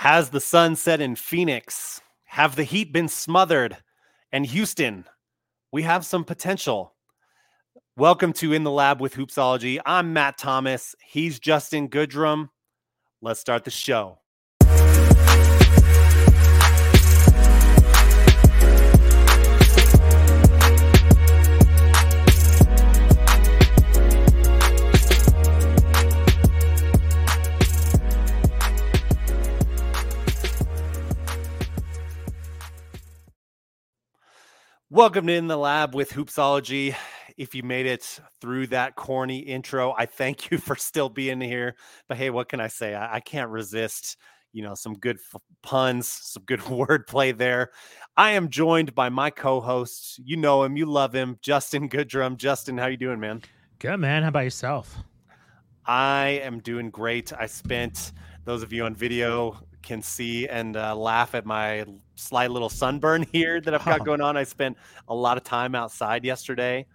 Has the sun set in Phoenix? Have the Heat been smothered? And Houston, we have some potential. Welcome to In the Lab with Hoopsology. I'm Matt Thomas. He's Justin Goodrum. Let's start the show. Welcome to In the Lab with Hoopsology. If you made it through that corny intro, I thank you for still being here. But hey, what can I say? I, I can't resist, you know, some good f- puns, some good wordplay there. I am joined by my co-host. You know him, you love him, Justin Goodrum. Justin, how you doing, man? Good, man. How about yourself? I am doing great. I spent those of you on video can see and uh, laugh at my slight little sunburn here that I've got going on. I spent a lot of time outside yesterday.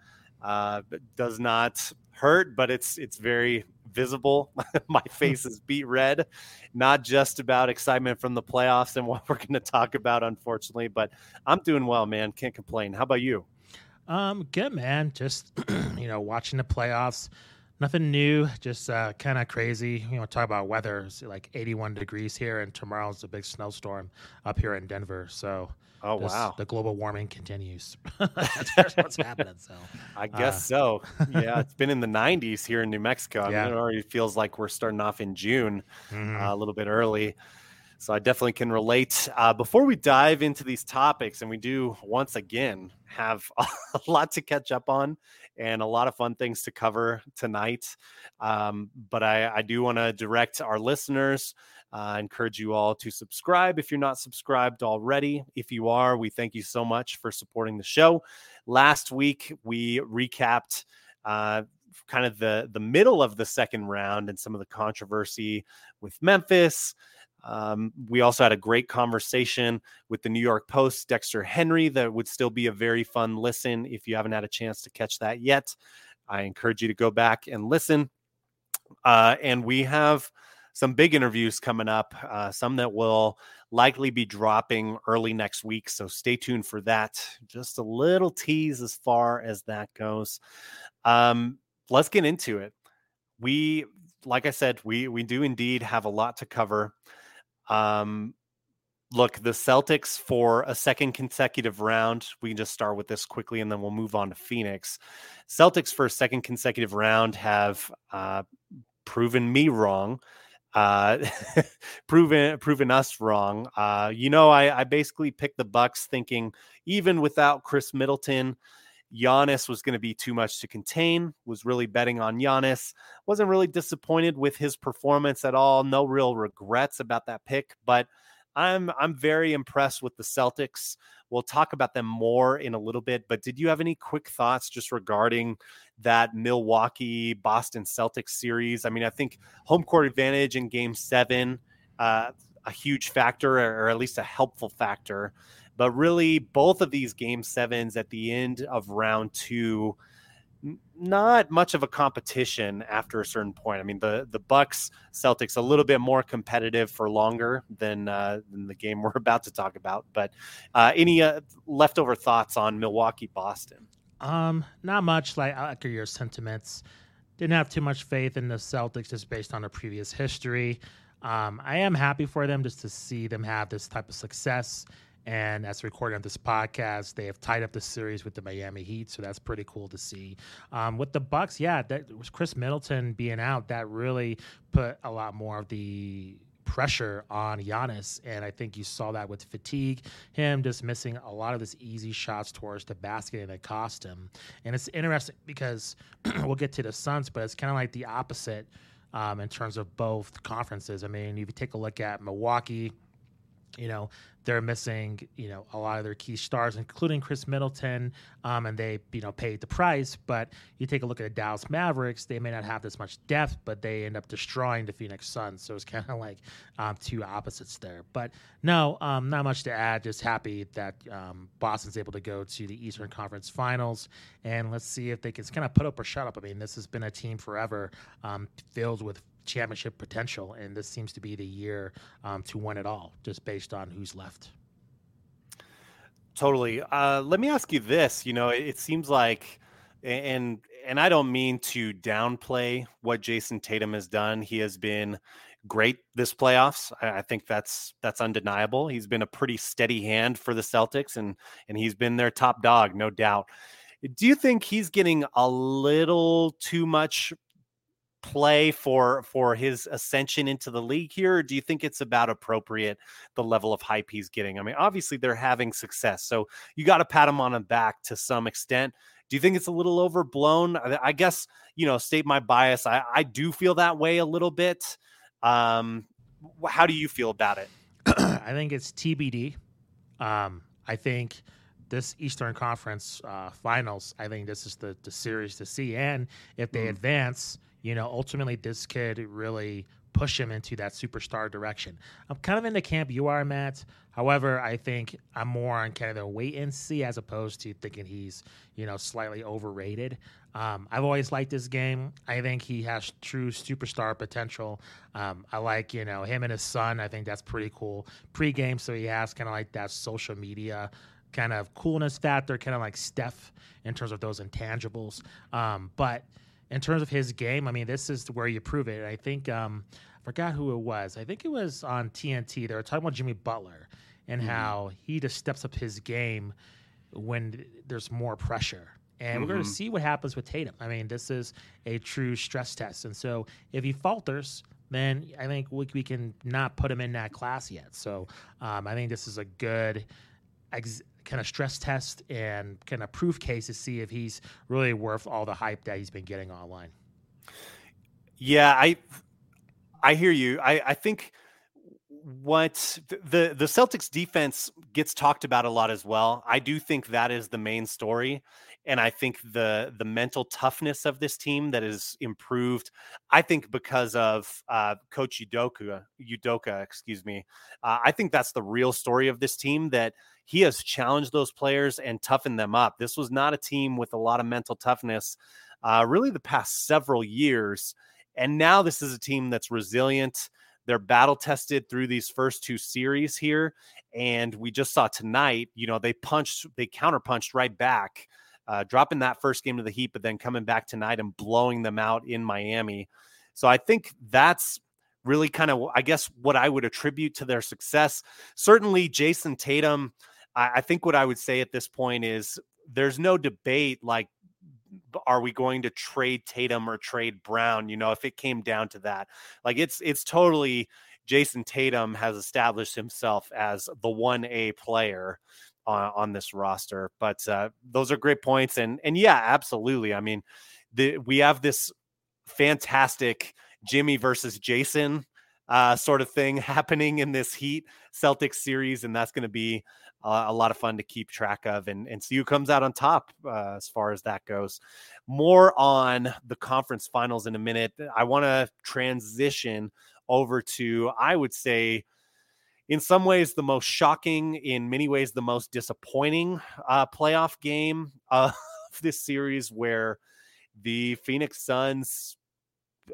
Uh, does not hurt, but it's it's very visible. my face is beat red, not just about excitement from the playoffs and what we're going to talk about, unfortunately. But I'm doing well, man. Can't complain. How about you? Um, good, man. Just you know, watching the playoffs Nothing new, just uh, kind of crazy. You know, talk about weather. It's like 81 degrees here, and tomorrow's a big snowstorm up here in Denver. So, oh wow, the global warming continues. That's what's happening. So, I guess uh, so. Yeah, it's been in the 90s here in New Mexico. I yeah. mean, it already feels like we're starting off in June, mm-hmm. uh, a little bit early. So I definitely can relate. Uh, before we dive into these topics, and we do once again have a lot to catch up on and a lot of fun things to cover tonight. Um, but I, I do want to direct our listeners. Uh, encourage you all to subscribe if you're not subscribed already. If you are, we thank you so much for supporting the show. Last week, we recapped uh, kind of the the middle of the second round and some of the controversy with Memphis. Um, we also had a great conversation with the New York Post, Dexter Henry, that would still be a very fun listen if you haven't had a chance to catch that yet. I encourage you to go back and listen. Uh, and we have some big interviews coming up, uh, some that will likely be dropping early next week. So stay tuned for that. Just a little tease as far as that goes. Um, let's get into it. We, like I said, we we do indeed have a lot to cover. Um, look, the Celtics for a second consecutive round. We can just start with this quickly and then we'll move on to Phoenix. Celtics for a second consecutive round have uh, proven me wrong. Uh, proven proven us wrong. Uh, you know, I, I basically picked the Bucks thinking even without Khris Middleton, Giannis was going to be too much to contain, was really betting on Giannis. Wasn't really disappointed with his performance at all. No real regrets about that pick, but I'm I'm very impressed with the Celtics. We'll talk about them more in a little bit, but did you have any quick thoughts just regarding that Milwaukee Boston Celtics series? I mean, I think home court advantage in game 7 uh, a huge factor or at least a helpful factor. But really, both of these game sevens at the end of round two, not much of a competition after a certain point. I mean, the the Bucks Celtics a little bit more competitive for longer than uh, than the game we're about to talk about. But uh, any uh, leftover thoughts on Milwaukee Boston? Um, not much. Like I echo your sentiments. Didn't have too much faith in the Celtics just based on their previous history. Um, I am happy for them just to see them have this type of success and as recording of this podcast, they have tied up the series with the Miami Heat, so that's pretty cool to see. Um, with the Bucks, yeah, that was Khris Middleton being out. That really put a lot more of the pressure on Giannis, and I think you saw that with fatigue, him just missing a lot of these easy shots towards the basket, and it cost him. And it's interesting because we'll get to the Suns, but it's kind of like the opposite um, in terms of both conferences. I mean, if you take a look at Milwaukee you know they're missing you know a lot of their key stars including Khris Middleton um, and they you know paid the price. But you take a look at the dallas mavericks they may not have this much depth but they end up destroying the phoenix suns. So it's kind of like um, two opposites there. But no um, not much to add. Just happy that um, boston's able to go to the eastern conference finals. And let's see if they can kind of put up or shut up. I mean this has been a team forever um, filled with championship potential, and this seems to be the year um, to win it all, just based on who's left. Totally. Uh, let me ask you this. You know, it, it seems like, and and I don't mean to downplay what Jayson Tatum has done. He has been great this playoffs. I, I, think that's that's undeniable. He's been a pretty steady hand for the Celtics, and and he's been their top dog, no doubt. Do you think he's getting a little too much play for for his ascension into the league here or do you think it's about appropriate the level of hype he's getting? I mean obviously they're having success so you got to pat him on the back to some extent. Do you think it's a little overblown? I guess you know state my bias i i do feel that way a little bit. Um how do you feel about it? I think it's tbd um i think this Eastern Conference uh, Finals, I think this is the, the series to see. And if they mm. advance, you know, ultimately this could really push him into that superstar direction. I'm kind of in the camp you are, Matt. However, I think I'm more on kind of the wait and see as opposed to thinking he's, you know, slightly overrated. Um, I've always liked this game. I think he has true superstar potential. Um, I like, you know, him and his son. I think that's pretty cool. Pre-game, so he has kind of like that social media kind of coolness factor, kind of like Steph in terms of those intangibles. Um, but – in terms of his game, I mean, this is where you prove it. I think um, I forgot who it was. I think it was on TNT. They were talking about Jimmy Butler and mm-hmm. how he just steps up his game when there's more pressure. And mm-hmm. we're going to see what happens with Tatum. I mean, this is a true stress test. And so if he falters, then I think we, we can not put him in that class yet. So um, I think this is a good ex- kind of stress test and kind of proof case to see if he's really worth all the hype that he's been getting online. Yeah, I I hear you. I, I think what the the Celtics defense gets talked about a lot as well. I do think that is the main story and I think the the mental toughness of this team that is improved. I think because of uh, Coach Udoka, Udoka, excuse me. Uh, I think that's the real story of this team that he has challenged those players and toughened them up. This was not a team with a lot of mental toughness, uh, really the past several years, and now this is a team that's resilient. They're battle tested through these first two series here. And we just saw tonight, you know, they punched, they counterpunched right back uh, dropping that first game to the Heat, but then coming back tonight and blowing them out in Miami. So I think that's really kind of, I guess, what I would attribute to their success. Certainly, Jayson Tatum. I, I think what I would say at this point is there's no debate like are we going to trade Tatum or trade Brown? You know, if it came down to that, like it's it's totally Jayson Tatum has established himself as the one A player on, on this roster. But uh, those are great points, and and yeah, absolutely. I mean, the, we have this fantastic Jimmy versus Jayson uh, sort of thing happening in this Heat Celtics series, and that's going to be uh, a lot of fun to keep track of and, and see who comes out on top uh, as far as that goes. More on the conference finals in a minute. I want to transition over to, I would say, in some ways the most shocking, in many ways the most disappointing uh, playoff game of this series, where the Phoenix Suns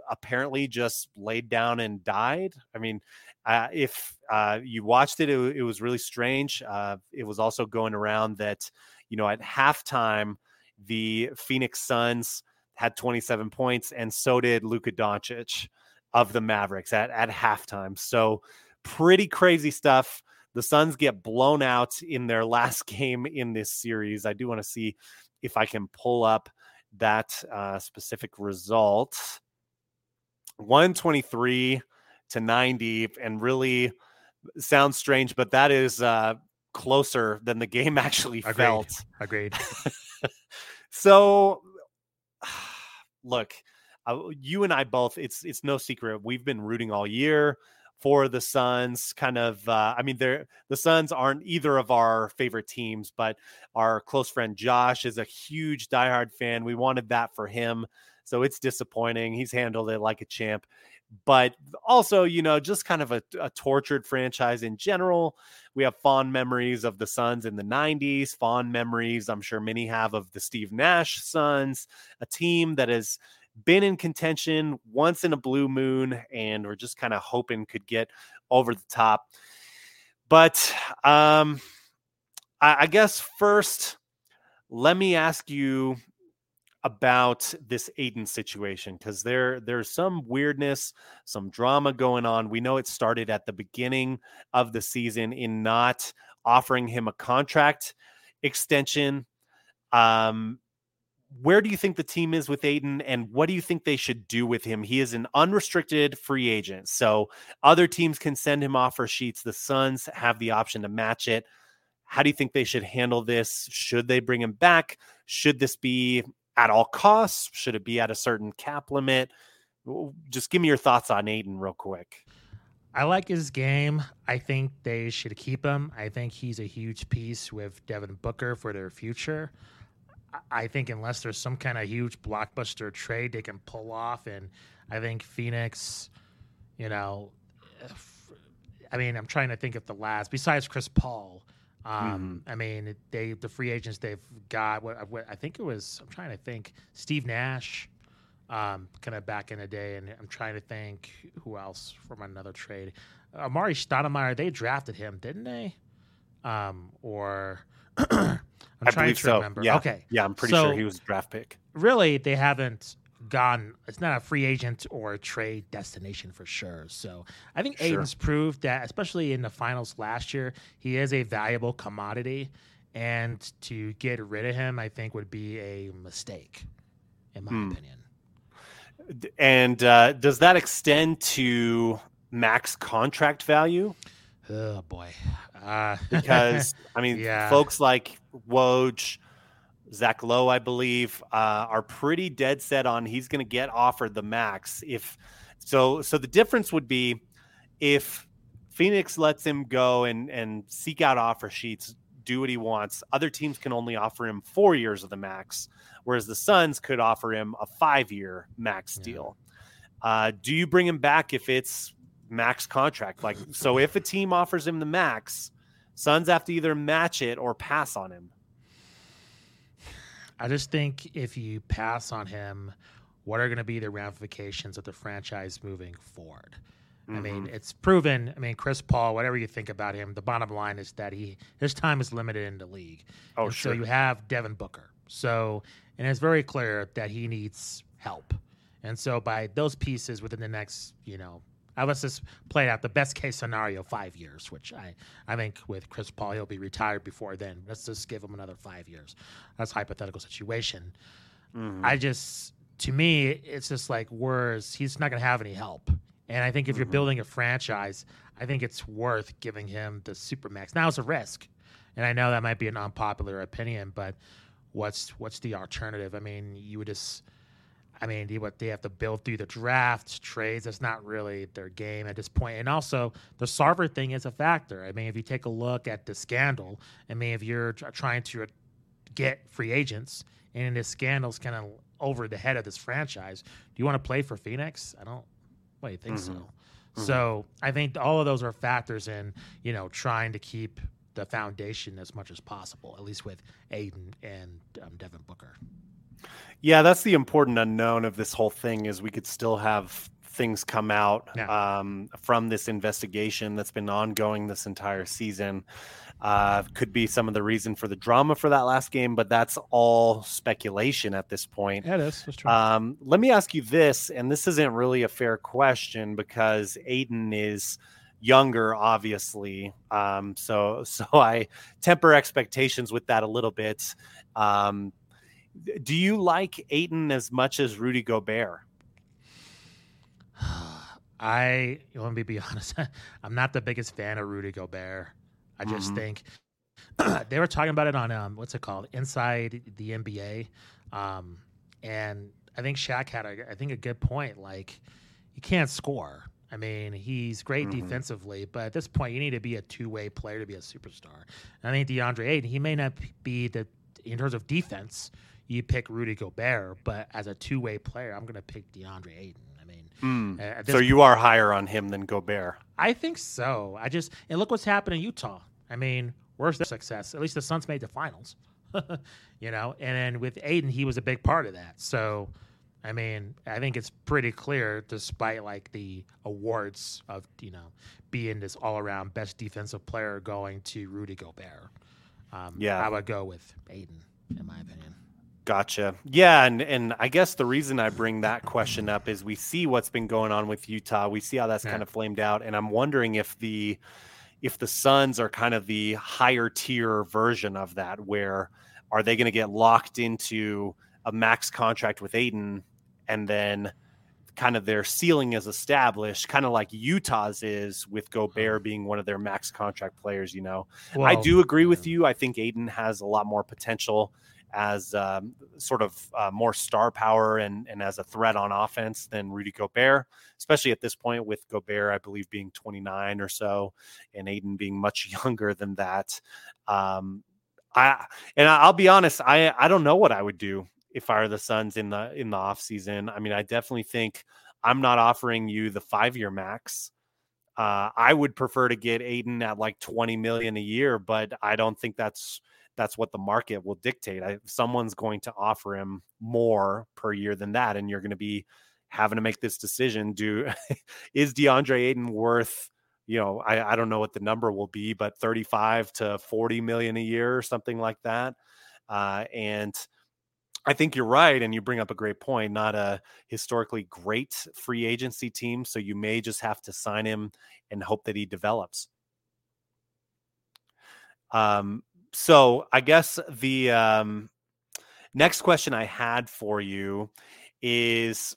apparently just laid down and died. I mean, uh, if uh, you watched it, it, it, was really strange. Uh, it was also going around that, you know, at halftime, the Phoenix Suns had 27 points, and so did Luka Doncic of the Mavericks at, at halftime. So pretty crazy stuff. The Suns get blown out in their last game in this series. I do want to see if I can pull up that uh, specific result 123 to 90 and really sounds strange but that is uh, closer than the game actually agreed. felt agreed so look uh, you and i both it's it's no secret we've been rooting all year for the Suns. Kind of, uh, I mean, they're the Suns aren't either of our favorite teams, but our close friend Josh is a huge diehard fan. We wanted that for him, so it's disappointing. He's handled it like a champ. But also, you know, just kind of a, a tortured franchise in general. We have fond memories of the Suns in the 90s, fond memories, I'm sure many have, of the Steve Nash Suns, a team that has been in contention once in a blue moon, and we're just kind of hoping could get over the top. But um, I, I guess first, let me ask you about this Ayton situation because there there's some weirdness, some drama going on. We know it started at the beginning of the season in not offering him a contract extension. Um, where do you think the team is with Ayton and what do you think they should do with him? He is an unrestricted free agent, so other teams can send him offer sheets. The Suns have the option to match it. How do you think they should handle this? Should they bring him back? Should this be at all costs? Should it be at a certain cap limit? Just give me your thoughts on Ayton real quick. I like his game. I think they should keep him. I think he's a huge piece with Devin Booker for their future. I think unless there's some kind of huge blockbuster trade they can pull off, and I think Phoenix, you know, I mean, I'm trying to think of the last besides Chris Paul. Um, mm-hmm. I mean, they the free agents they've got. What, what, I think it was. I'm trying to think. Steve Nash, um, kind of back in the day, and I'm trying to think who else from another trade. Amar'e Stoudemire, they drafted him, didn't they? Um, or I'm I trying to so. remember. Yeah. Okay. Yeah, I'm pretty so, sure he was a draft pick. Really, they haven't gone. It's not a free agent or a trade destination for sure. So I think sure. Ayton's proved that, especially in the finals last year, he is a valuable commodity. And to get rid of him, I think would be a mistake, in my hmm. opinion. And uh, does that extend to max contract value? Oh boy, uh, because I mean, yeah. folks like Woj, Zach Lowe, I believe, uh, are pretty dead set on he's going to get offered the max. If so, so the difference would be if Phoenix lets him go and and seek out offer sheets, do what he wants. Other teams can only offer him four years of the max, whereas the Suns could offer him a five year max yeah. deal. Uh, do you bring him back if it's max contract? Like, so if a team offers him the max, Suns have to either match it or pass on him. I just think if you pass on him, what are going to be the ramifications of the franchise moving forward? Mm-hmm. I mean, mm-hmm. it's proven. I mean, Chris Paul, whatever you think about him, the bottom line is that he his time is limited in the league. Oh, and sure. So you have Devin Booker. So, and it's very clear that he needs help. And so by those pieces within the next, you know, let's just play out the best case scenario five years, which I, I think with Chris Paul, he'll be retired before then. Let's just give him another five years. That's hypothetical situation. Mm-hmm. I just, to me, it's just like words. He's not going to have any help. And I think if mm-hmm. you're building a franchise, I think it's worth giving him the supermax. Now it's a risk, and I know that might be an unpopular opinion, but what's what's the alternative? I mean, you would just I mean, what they have to build through the drafts, trades. That's not really their game at this point. And also, the Sarver thing is a factor. I mean, if you take a look at the scandal, I mean, if you're trying to get free agents and this scandal's kind of over the head of this franchise, do you want to play for Phoenix? I don't. You think mm-hmm. so? Mm-hmm. So I think all of those are factors in you know trying to keep the foundation as much as possible, at least with Ayton and um, Devin Booker. Yeah, that's the important unknown of this whole thing is we could still have things come out yeah. um, from this investigation that's been ongoing this entire season. Uh, could be some of the reason for the drama for that last game, but that's all speculation at this point. Yeah, it is. That's true. Um, let me ask you this, and this isn't really a fair question because Ayton is younger, obviously. Um, so, so I temper expectations with that a little bit. Um, do you like Ayton as much as Rudy Gobert? I let me be honest. I'm not the biggest fan of Rudy Gobert. I just mm-hmm. think they were talking about it on um, what's it called, Inside the NBA, um, and I think Shaq had a, I think a good point. Like, you can't score. I mean, he's great mm-hmm. defensively, but at this point, you need to be a two way player to be a superstar. And I think DeAndre Ayton, he may not be the in terms of defense you pick Rudy Gobert, but as a two way player, I'm going to pick DeAndre Ayton. I mean, mm. so you are higher on him than Gobert. I think so. I just and look what's happened in Utah. I mean, where's their success? At least the Suns made the finals, you know. And then with Ayton, he was a big part of that. So I mean, I think it's pretty clear, despite like the awards of you know being this all-around best defensive player going to Rudy Gobert. Um, yeah, I would go with Ayton, in my opinion. Gotcha. Yeah, and and I guess the reason I bring that question up is we see what's been going on with Utah. We see how that's yeah. kind of flamed out, and I'm wondering if the if the Suns are kind of the higher tier version of that, where are they going to get locked into a max contract with Ayton, and then kind of their ceiling is established, kind of like Utah's is with Gobert being one of their max contract players. You know, well, I do agree yeah. with you. I think Ayton has a lot more potential as um, sort of uh, more star power and, and as a threat on offense than Rudy Gobert, especially at this point with Gobert, I believe, being 29 or so, and Ayton being much younger than that. Um, I and I'll be honest, I I don't know what I would do if I were the Suns in the in the off season. I mean, I definitely think I'm not offering you the five year max. Uh, I would prefer to get Ayton at like 20 million a year, but I don't think that's that's what the market will dictate. I, someone's going to offer him more per year than that, and you're going to be having to make this decision. Do is DeAndre Ayton worth? You know, I, I don't know what the number will be, but 35 to 40 million a year or something like that. Uh, and I think you're right, and you bring up a great point. Not a historically great free agency team, so you may just have to sign him and hope that he develops. Um, so I guess the um, next question I had for you is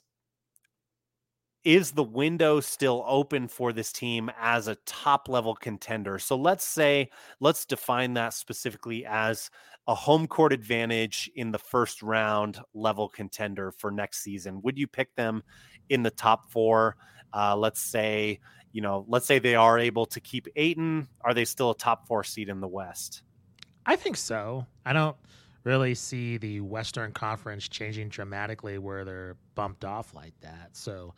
is the window still open for this team as a top level contender? So let's say, let's define that specifically as a home court advantage in the first round level contender for next season. Would you pick them in the top four? Uh, let's say, you know, let's say they are able to keep Ayton. Are they still a top four seed in the West? I think so. I don't really see the Western Conference changing dramatically where they're bumped off like that. So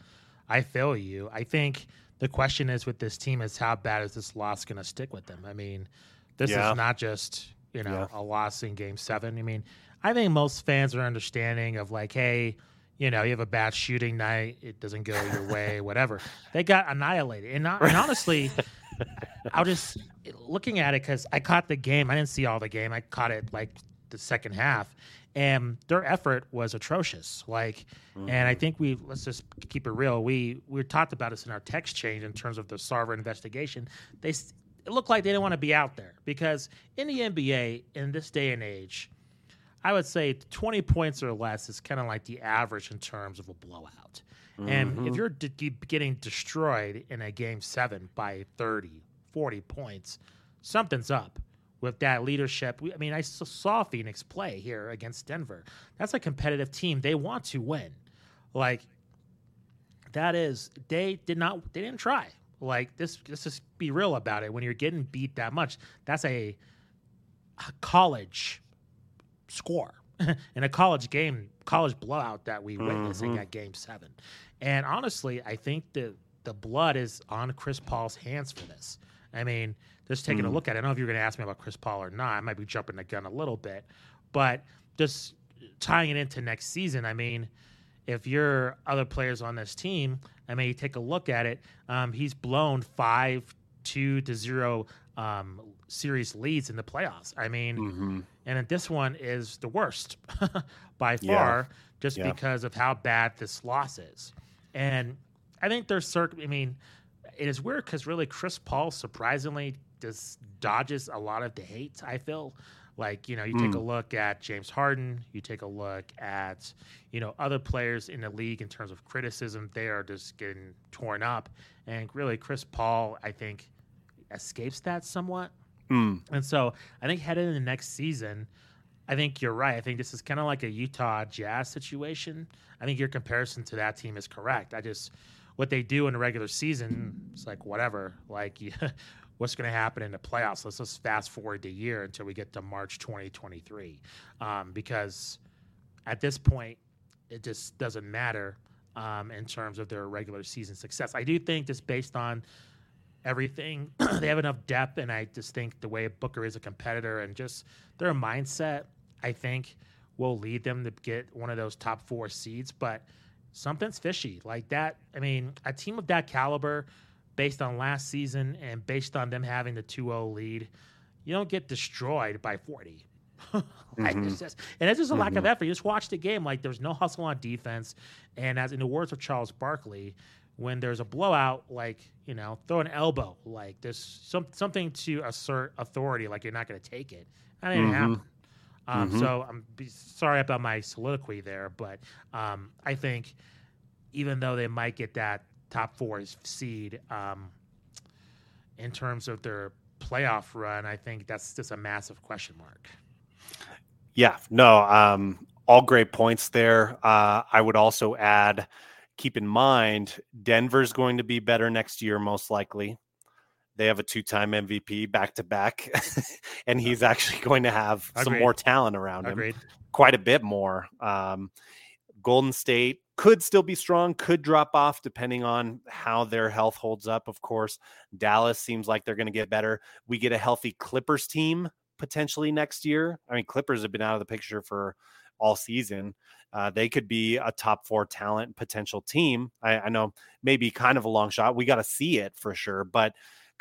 I feel you. I think the question is with this team is how bad is this loss going to stick with them? I mean, this yeah. is not just, you know, yeah. a loss in game seven. I mean, I think most fans are understanding of like, hey, you know, you have a bad shooting night, it doesn't go your way, whatever. They got annihilated. And, and honestly, I'll just looking at it because I caught the game. I didn't see all the game. I caught it like the second half, and their effort was atrocious. Like, mm-hmm. and I mm-hmm. think we let's just keep it real. We we talked about this in our text change in terms of the Sarver investigation. They it looked like they didn't want to be out there because in the NBA in this day and age, I would say 20 points or less is kind of like the average in terms of a blowout. Mm-hmm. And if you're getting destroyed in a game seven by 30, 40 points, something's up with that leadership. I mean, I saw Phoenix play here against Denver. That's a competitive team. They want to win. Like, that is, they did not, they didn't try. Like, this, let's just be real about it. When you're getting beat that much, that's a, a college score. in a college game, college blowout that we witnessed mm-hmm. in that game seven. And honestly, I think the the blood is on Chris Paul's hands for this. I mean, just taking mm. a look at it. I don't know if you're going to ask me about Chris Paul or not. I might be jumping the gun a little bit, but just tying it into next season. I mean, if you're other players on this team, I mean, you take a look at it. Um, he's blown five, two to zero um, series leads in the playoffs. I mean, mm-hmm. and this one is the worst by far, yeah. just yeah. because of how bad this loss is. And I think there's certain. I mean, it is weird because really Chris Paul surprisingly just dodges a lot of the hate. I feel like you know you mm. take a look at James Harden, you take a look at you know other players in the league in terms of criticism. They are just getting torn up, and really Chris Paul, I think, escapes that somewhat. Mm. And so I think headed in the next season, I think you're right. I think this is kind of like a Utah Jazz situation. I think your comparison to that team is correct. I just what they do in the regular season, it's like whatever. Like what's going to happen in the playoffs? Let's just fast forward the year until we get to March 2023, um, because at this point, it just doesn't matter um, in terms of their regular season success. I do think just based on everything. they have enough depth, and I just think the way Booker is a competitor and just their mindset, I think, will lead them to get one of those top four seeds, but something's fishy. Like that, I mean, a team of that caliber, based on last season and based on them having the 2 0 lead, you don't get destroyed by 40. mm-hmm. it's just, and it's just a lack mm-hmm. of effort. You just watch the game like there's no hustle on defense. And as in the words of Charles Barkley, when there's a blowout, like you know, throw an elbow. Like there's some something to assert authority. Like you're not going to take it. That didn't mm-hmm. happen. Um, mm-hmm. So I'm sorry about my soliloquy there, but um, I think even though they might get that top four seed um, in terms of their playoff run, I think that's just a massive question mark. Yeah, no, um, all great points there. Uh, I would also add, keep in mind, Denver's going to be better next year, most likely. They have a two-time MVP back to back, and he's actually going to have Agreed. some more talent around Agreed. him, quite a bit more. Um, Golden State could still be strong, could drop off depending on how their health holds up. Of course, Dallas seems like they're going to get better. We get a healthy Clippers team potentially next year. I mean, Clippers have been out of the picture for all season. Uh, they could be a top four talent potential team. I, I know maybe kind of a long shot. We got to see it for sure, but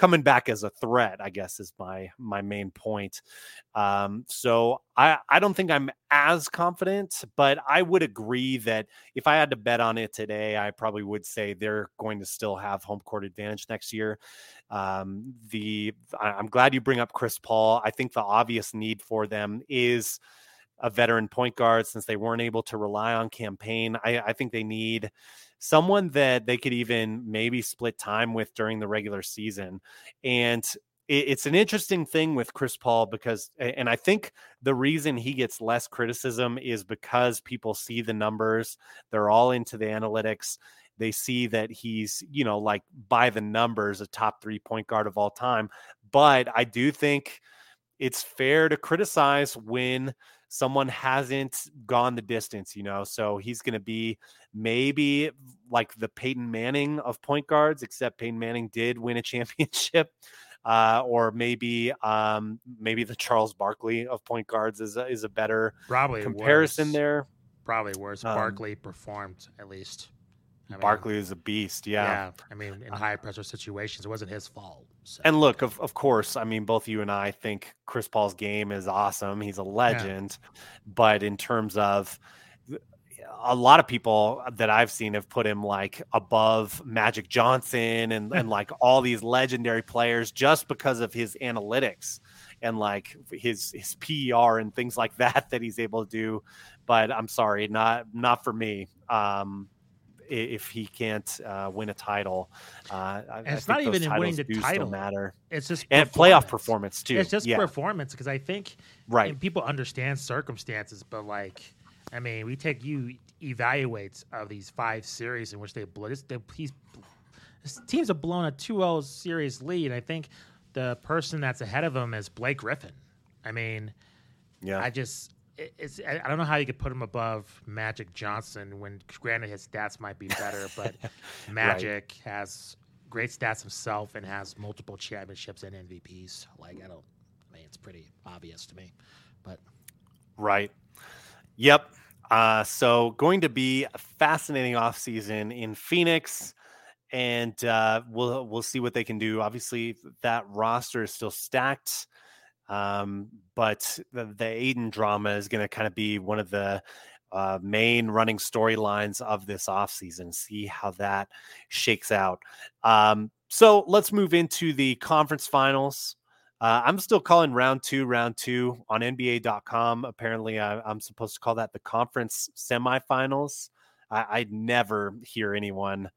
coming back as a threat, I guess is my my main point. Um, so I I don't think I'm as confident, but I would agree that if I had to bet on it today, I probably would say they're going to still have home court advantage next year. Um, the I'm glad you bring up Chris Paul. I think the obvious need for them is a veteran point guard since they weren't able to rely on Cam Payne. I, I think they need someone that they could even maybe split time with during the regular season. And it's an interesting thing with Chris Paul because, and I think the reason he gets less criticism is because people see the numbers, they're all into the analytics. They see that he's, you know, like by the numbers, a top three point guard of all time. But I do think it's fair to criticize when someone hasn't gone the distance, you know. So he's going to be maybe like the Peyton Manning of point guards, except Peyton Manning did win a championship. Uh, or maybe um, maybe the Charles Barkley of point guards is a, is a better probably comparison worse. there. Probably worse. Um, Barkley performed at least. I mean, Barkley is a beast. Yeah. Yeah. I mean, in uh high pressure situations, it wasn't his fault. So. And look, of, of course, I mean, both you and I think Chris Paul's game is awesome. He's a legend. Yeah. But in terms of a lot of people that I've seen have put him like above Magic Johnson and, and like all these legendary players just because of his analytics and like his his PER and things like that that he's able to do. But I'm sorry, not not for me. Um, if he can't uh, win a title. Uh, it's not even in winning the title matter. It's just and playoff performance too. It's just yeah. performance because I think right people understand circumstances, but like I mean, we take you evaluates of these five series in which they blow this. He's teams have blown a 2-0 series lead. I think the person that's ahead of him is Blake Griffin. I mean, yeah, I just it's I don't know how you could put him above Magic Johnson when granted his stats might be better, but Magic right. has great stats himself and has multiple championships and MVPs. Like I don't I mean it's pretty obvious to me. But Right. Yep. Uh, so going to be a fascinating offseason in Phoenix and uh, we'll we'll see what they can do. Obviously, that roster is still stacked. Um, but the, the Ayton drama is going to kind of be one of the uh, main running storylines of this offseason. See how that shakes out. Um, so let's move into the conference finals. Uh, I'm still calling round two, round two on NBA.com. Apparently, I, am supposed to call that the conference semifinals. I, I never hear anyone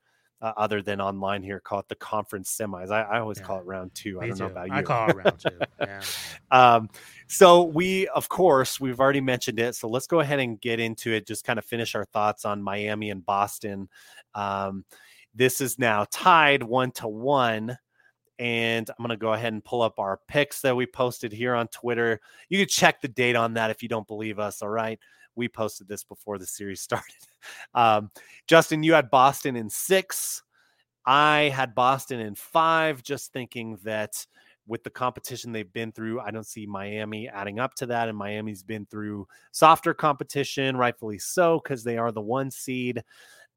uh, other than online here call it the conference semis. I, I always yeah. call it round two. Me I don't too. know about you. I call it round two. Yeah. um, so we, of course, we've already mentioned it. So let's go ahead and get into it. Just kind of finish our thoughts on Miami and Boston. Um, this is now tied one to one. And I'm going to go ahead and pull up our picks that we posted here on Twitter. You can check the date on that if you don't believe us. All right we posted this before the series started. Um, Justin, you had Boston in six. I had Boston in five, just thinking that with the competition they've been through, I don't see Miami adding up to that. And Miami's been through softer competition, rightfully so, because they are the one seed.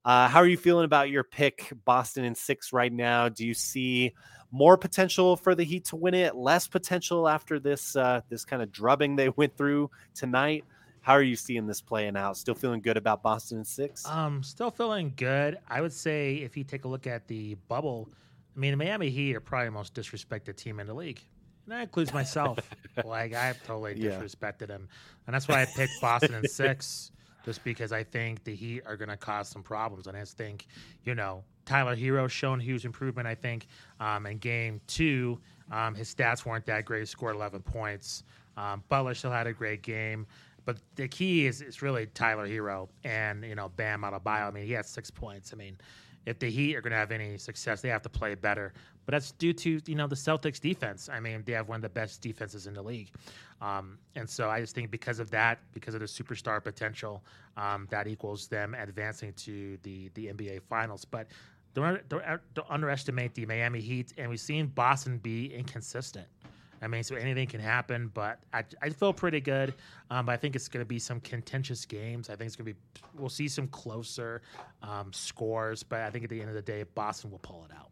Uh, how are you feeling about your pick, Boston in six right now? Do you see more potential for the Heat to win it, less potential after this uh, this kind of drubbing they went through tonight? How are you seeing this playing out? Still feeling good about Boston in six? Um, still feeling good. I would say if you take a look at the bubble, I mean, the Miami Heat are probably the most disrespected team in the league. And that includes myself. like I've totally disrespected yeah. him, and that's why I picked Boston in six just because I think the Heat are going to cause some problems. And I just think, you know, Tyler Herro shown huge improvement, I think. Um, in game two, um, his stats weren't that great. He scored 11 points. Um, Butler still had a great game. But the key is, is really Tyler Herro and, you know, Bam Adebayo. I mean, he had six points. I mean, if the Heat are going to have any success, they have to play better. But that's due to you know the Celtics defense. I mean, they have one of the best defenses in the league, um, and so I just think because of that, because of the superstar potential, um, that equals them advancing to the the NBA Finals. But don't, don't, don't underestimate the Miami Heat, and we've seen Boston be inconsistent. I mean, so anything can happen, but I, I feel pretty good. Um, I think it's going to be some contentious games. I think it's going to be, we'll see some closer um, scores, but I think at the end of the day, Boston will pull it out.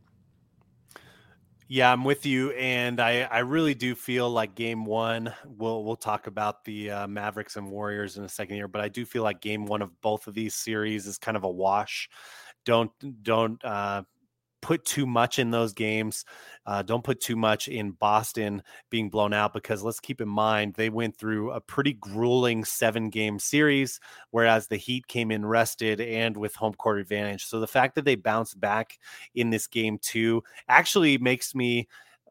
Yeah, I'm with you, and I, I really do feel like Game One. We'll we'll talk about the uh, Mavericks and Warriors in a second here, but I do feel like Game One of both of these series is kind of a wash. Don't don't uh, put too much in those games. Uh, don't put too much in Boston being blown out because let's keep in mind they went through a pretty grueling seven game series, whereas the Heat came in rested and with home court advantage. So the fact that they bounced back in this game too actually makes me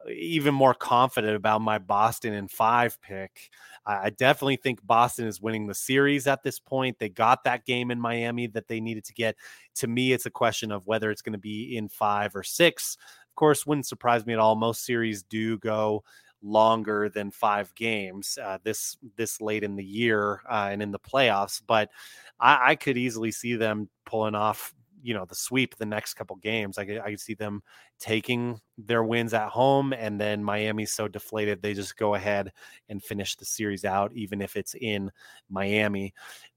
even more confident about my Boston in five pick. I definitely think Boston is winning the series at this point. They got that game in Miami that they needed to get. To me, it's a question of whether it's going to be in five or six. Of course, wouldn't surprise me at all. Most series do go longer than five games uh, this this late in the year uh, and in the playoffs, but I, I could easily see them pulling off you know the sweep the next couple games. I could, I could see them taking their wins at home, and then Miami's so deflated they just go ahead and finish the series out, even if it's in Miami.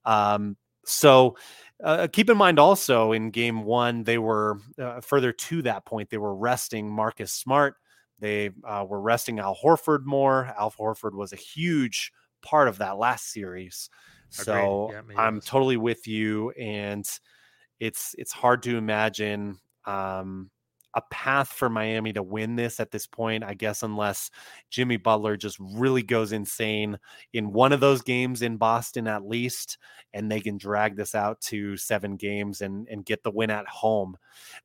Um, so uh, keep in mind also in game one, they were uh, further to that point, they were resting Marcus Smart. They uh, were resting Al Horford more. Al Horford was a huge part of that last series. So yeah, I'm totally with you. And it's it's hard to imagine um, a path for Miami to win this at this point. I guess unless Jimmy Butler just really goes insane in one of those games in Boston at least, and they can drag this out to seven games and and get the win at home.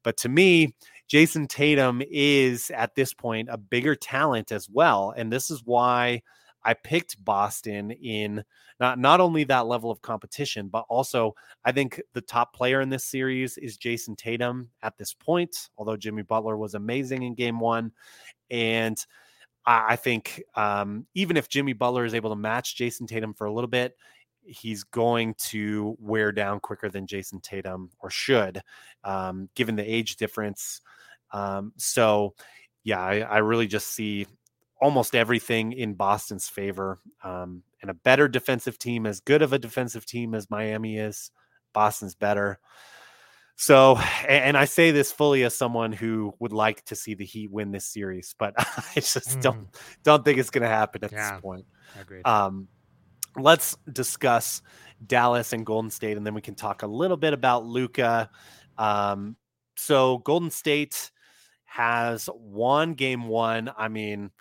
But to me, Jayson Tatum is at this point a bigger talent as well, and this is why I picked Boston in not not only that level of competition, but also I think the top player in this series is Jayson Tatum at this point. Although Jimmy Butler was amazing in Game One, and I, I think um, even if Jimmy Butler is able to match Jayson Tatum for a little bit, he's going to wear down quicker than Jayson Tatum or should, um, given the age difference. Um, so, yeah, I, I, really just see almost everything in Boston's favor. Um, and a better defensive team, as good of a defensive team as Miami is, Boston's better. So, and I say this fully as someone who would like to see the Heat win this series, but I just mm. don't don't think it's going to happen at yeah, this point. Agreed. Um, let's discuss Dallas and Golden State, and then we can talk a little bit about Luka. Um, so, Golden State has won game one. I mean,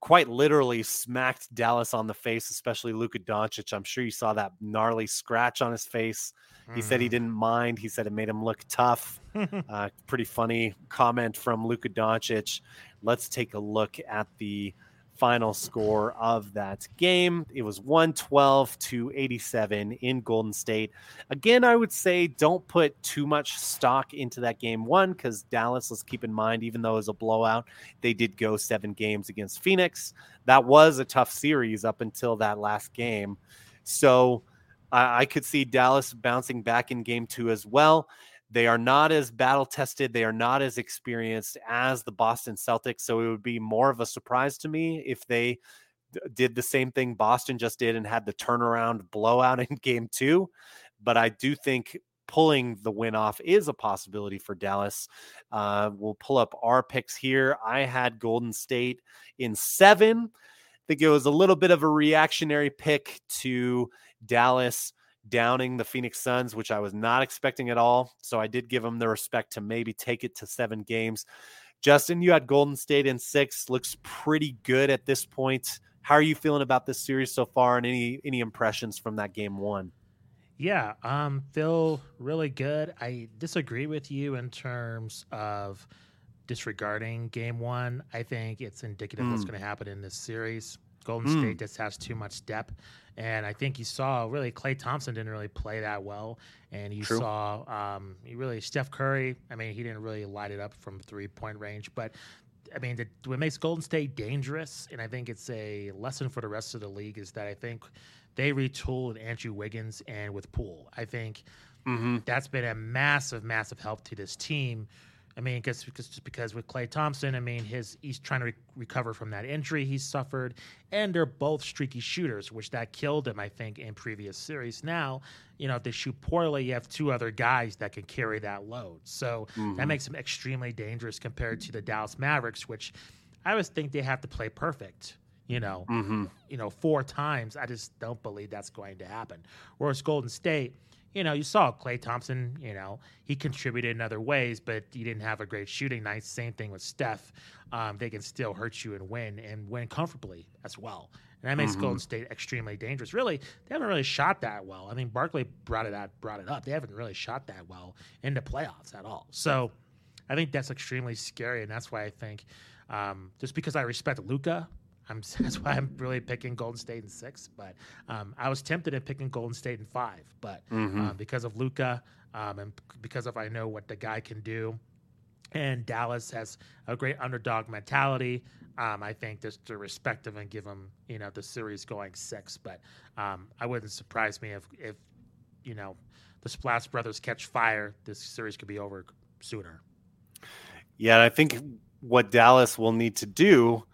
quite literally smacked Dallas on the face, especially Luka Doncic. I'm sure you saw that gnarly scratch on his face. He mm. said he mm-hmm. didn't mind. He said it made him look tough. uh, pretty funny comment from Luka Doncic. Let's take a look at the final score of that game. It was 112 to 87 in Golden State. Again, I would say don't put too much stock into that game one because Dallas, let's keep in mind, even though it was a blowout, they did go seven games against Phoenix. That was a tough series up until that last game. So I could see Dallas bouncing back in game two as well. They are not as battle tested. They are not as experienced as the Boston Celtics. So it would be more of a surprise to me if they did the same thing Boston just did and had the turnaround blowout in game two. But I do think pulling the win off is a possibility for Dallas. Uh, we'll pull up our picks here. I had Golden State in seven. I think it was a little bit of a reactionary pick to Dallas downing the Phoenix Suns, which I was not expecting at all. So I did give them the respect to maybe take it to seven games. Justin, you had Golden State in six. Looks pretty good at this point. How are you feeling about this series so far, and any any impressions from that game one? Yeah, um, feel really good. I disagree with you in terms of disregarding game one. I think it's indicative mm. of what's mm. going to happen in this series. Golden mm. State just has too much depth. And I think you saw really Klay Thompson didn't really play that well. And you True. saw um, you really Steph Curry. I mean, he didn't really light it up from three point range, but I mean, the, what makes Golden State dangerous, and I think it's a lesson for the rest of the league, is that I think they retooled Andrew Wiggins and with Poole. I think mm-hmm. that's been a massive, massive help to this team I mean, because just because with Klay Thompson, I mean, his he's trying to re- recover from that injury he suffered, and they're both streaky shooters, which that killed him, I think, in previous series. Now, you know, if they shoot poorly, you have two other guys that can carry that load, so mm-hmm. that makes them extremely dangerous compared to the Dallas Mavericks, which I always think they have to play perfect. You know, mm-hmm. you know, four times. I just don't believe that's going to happen. Whereas Golden State you know, you saw Klay Thompson, you know, he contributed in other ways, but he didn't have a great shooting night. Same thing with Steph. Um, they can still hurt you and win and win comfortably as well. And that makes mm-hmm. Golden State extremely dangerous. Really, they haven't really shot that well. I mean, Barkley brought it out, brought it up. They haven't really shot that well in the playoffs at all. So I think that's extremely scary, and that's why I think um, just because I respect Luka I'm, that's why I'm really picking Golden State in six. But um, I was tempted at picking Golden State in five, but mm-hmm. uh, because of Luka um, and because of I know what the guy can do, and Dallas has a great underdog mentality. Um, I think just to respect him and give him, you know, the series going six. But um, I wouldn't surprise me if, if, you know, the Splash Brothers catch fire, this series could be over sooner. Yeah, I think what Dallas will need to do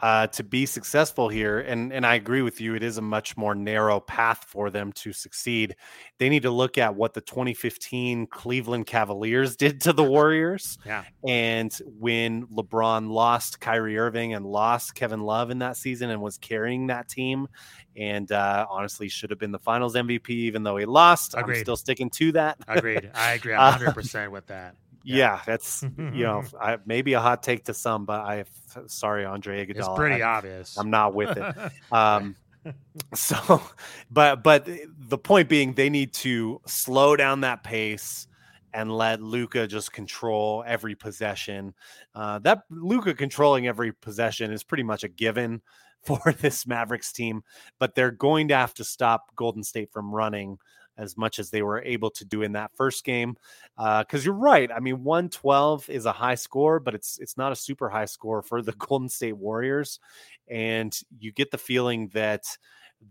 uh, to be successful here. And and I agree with you. It is a much more narrow path for them to succeed. They need to look at what the 2015 Cleveland Cavaliers did to the Warriors. Yeah. And when LeBron lost Kyrie Irving and lost Kevin Love in that season and was carrying that team, and uh, honestly should have been the Finals MVP, even though he lost. Agreed. I'm still sticking to that. Agreed. I agree 100 percent with that. Yeah, yeah that's you know I, maybe a hot take to some, but I sorry Andre Iguodala. It's pretty I, obvious. I'm not with it. um, so, but but the point being, they need to slow down that pace and let Luka just control every possession. Uh, that Luka controlling every possession is pretty much a given for this Mavericks team, but they're going to have to stop Golden State from running as much as they were able to do in that first game. Because uh, you're right. I mean, 112 is a high score, but it's it's not a super high score for the Golden State Warriors. And you get the feeling that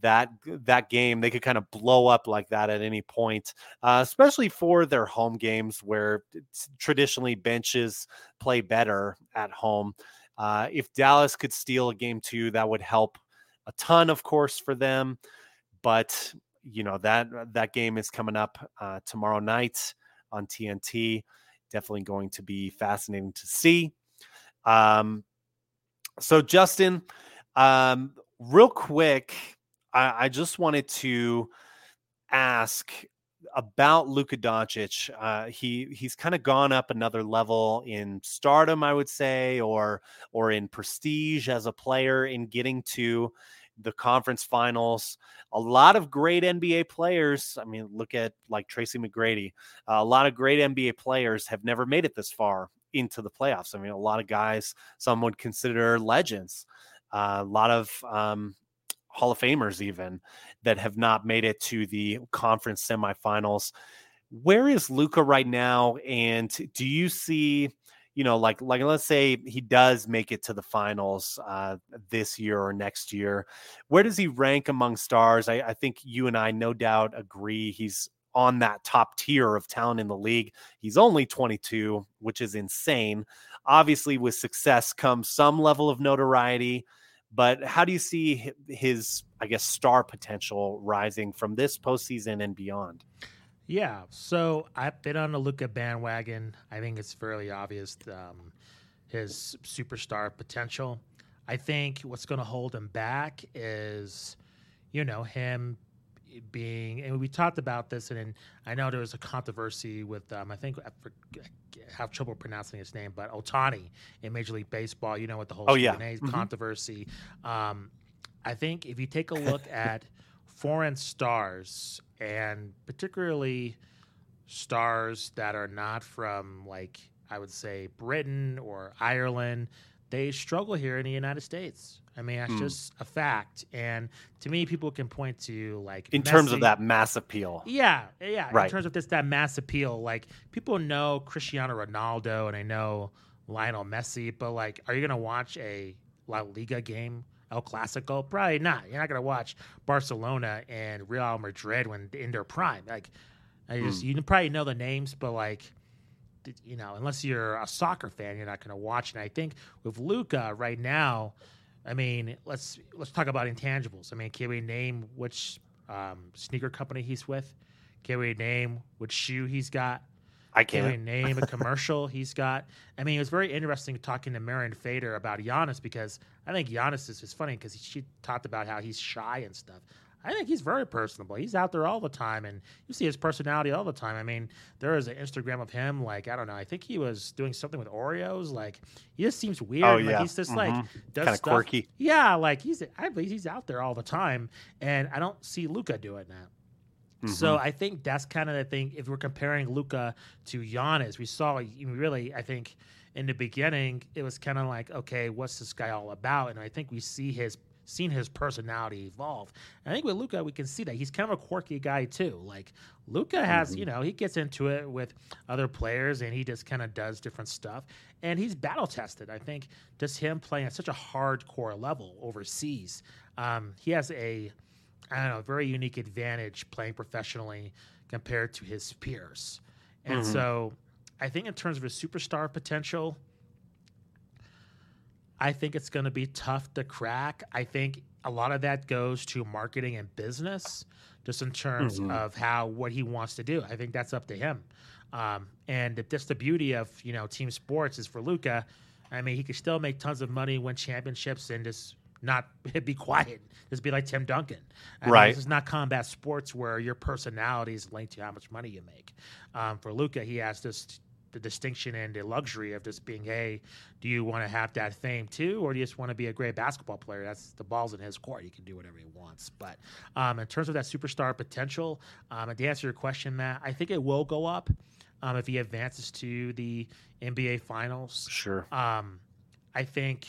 that that game they could kind of blow up like that at any point uh, especially for their home games where traditionally benches play better at home uh, if dallas could steal a game two that would help a ton of course for them but you know that uh, that game is coming up uh, tomorrow night on TNT. Definitely going to be fascinating to see. Um, so Justin, um, real quick, I, I just wanted to ask about Luka Doncic. Uh, he he's kind of gone up another level in stardom, I would say, or or in prestige as a player in getting to the conference finals. A lot of great NBA players. I mean, look at like Tracy McGrady. Uh, a lot of great NBA players have never made it this far into the playoffs. I mean, a lot of guys some would consider legends. Uh, a lot of um, Hall of Famers even that have not made it to the conference semifinals. Where is Luka right now? And do you see? You know, like like let's say he does make it to the finals uh, this year or next year, where does he rank among stars? I, I think you and I no doubt agree he's on that top tier of talent in the league. He's only 22, which is insane. Obviously, with success comes some level of notoriety. But how do you see his, I guess, star potential rising from this postseason and beyond? Yeah, so I've been on the Luka bandwagon. I think it's fairly obvious um, his superstar potential. I think what's going to hold him back is, you know, him being, and we talked about this, and, I know there was a controversy with, um, I think I have trouble pronouncing his name, but Ohtani in Major League Baseball. You know, with the whole oh, yeah. mm-hmm. controversy. Um, I think if you take a look at foreign stars and particularly stars that are not from like I would say Britain or Ireland, they struggle here in the United States. I mean, that's mm. just a fact. And to me, people can point to like in Messi. terms of that mass appeal. Yeah, yeah. Right. In terms of this that mass appeal, like people know Cristiano Ronaldo and I know Lionel Messi, but like, are you gonna watch a La Liga game El Clasico? Probably not. You're not going to watch Barcelona and Real Madrid when in their prime. Like, I just mm. you probably know the names, but like, you know, unless you're a soccer fan, you're not going to watch. And I think with Luka right now, I mean, let's let's talk about intangibles. I mean, can we name which um, sneaker company he's with? Can we name which shoe he's got? I can't really name a commercial he's got. I mean, it was very interesting talking to Marion Fader about Giannis because I think Giannis is, is funny because she talked about how he's shy and stuff. I think he's very personable. He's out there all the time, and you see his personality all the time. I mean, there is an Instagram of him, like I don't know. I think he was doing something with Oreos. Like he just seems weird. Oh yeah, like, he's just mm-hmm. like does kind of quirky. Yeah, like he's I believe he's out there all the time, and I don't see Luka doing that. Mm-hmm. So I think that's kind of the thing. If we're comparing Luka to Giannis, we saw really, I think in the beginning, it was kind of like, okay, what's this guy all about? And I think we see his seen his personality evolve. And I think with Luka, we can see that he's kind of a quirky guy too. Like Luka has, mm-hmm. you know, he gets into it with other players and he just kind of does different stuff. And he's battle tested. I think just him playing at such a hardcore level overseas, um, he has a I don't know, very unique advantage playing professionally compared to his peers. And mm-hmm. so I think in terms of his superstar potential, I think it's going to be tough to crack. I think a lot of that goes to marketing and business, just in terms mm-hmm. of how what he wants to do. I think that's up to him. Um, and that's the beauty of you know team sports is for Luka. I mean, he could still make tons of money, win championships, and just not be quiet. Just be like Tim Duncan. I right. Mean, this is not combat sports where your personality is linked to how much money you make. Um, for Luka, he has this the distinction and the luxury of just being, hey, do you want to have that fame too, or do you just want to be a great basketball player? That's the ball's in his court. He can do whatever he wants. But um, in terms of that superstar potential, um, and to answer your question, Matt, I think it will go up um, if he advances to the NBA Finals. Sure. Um, I think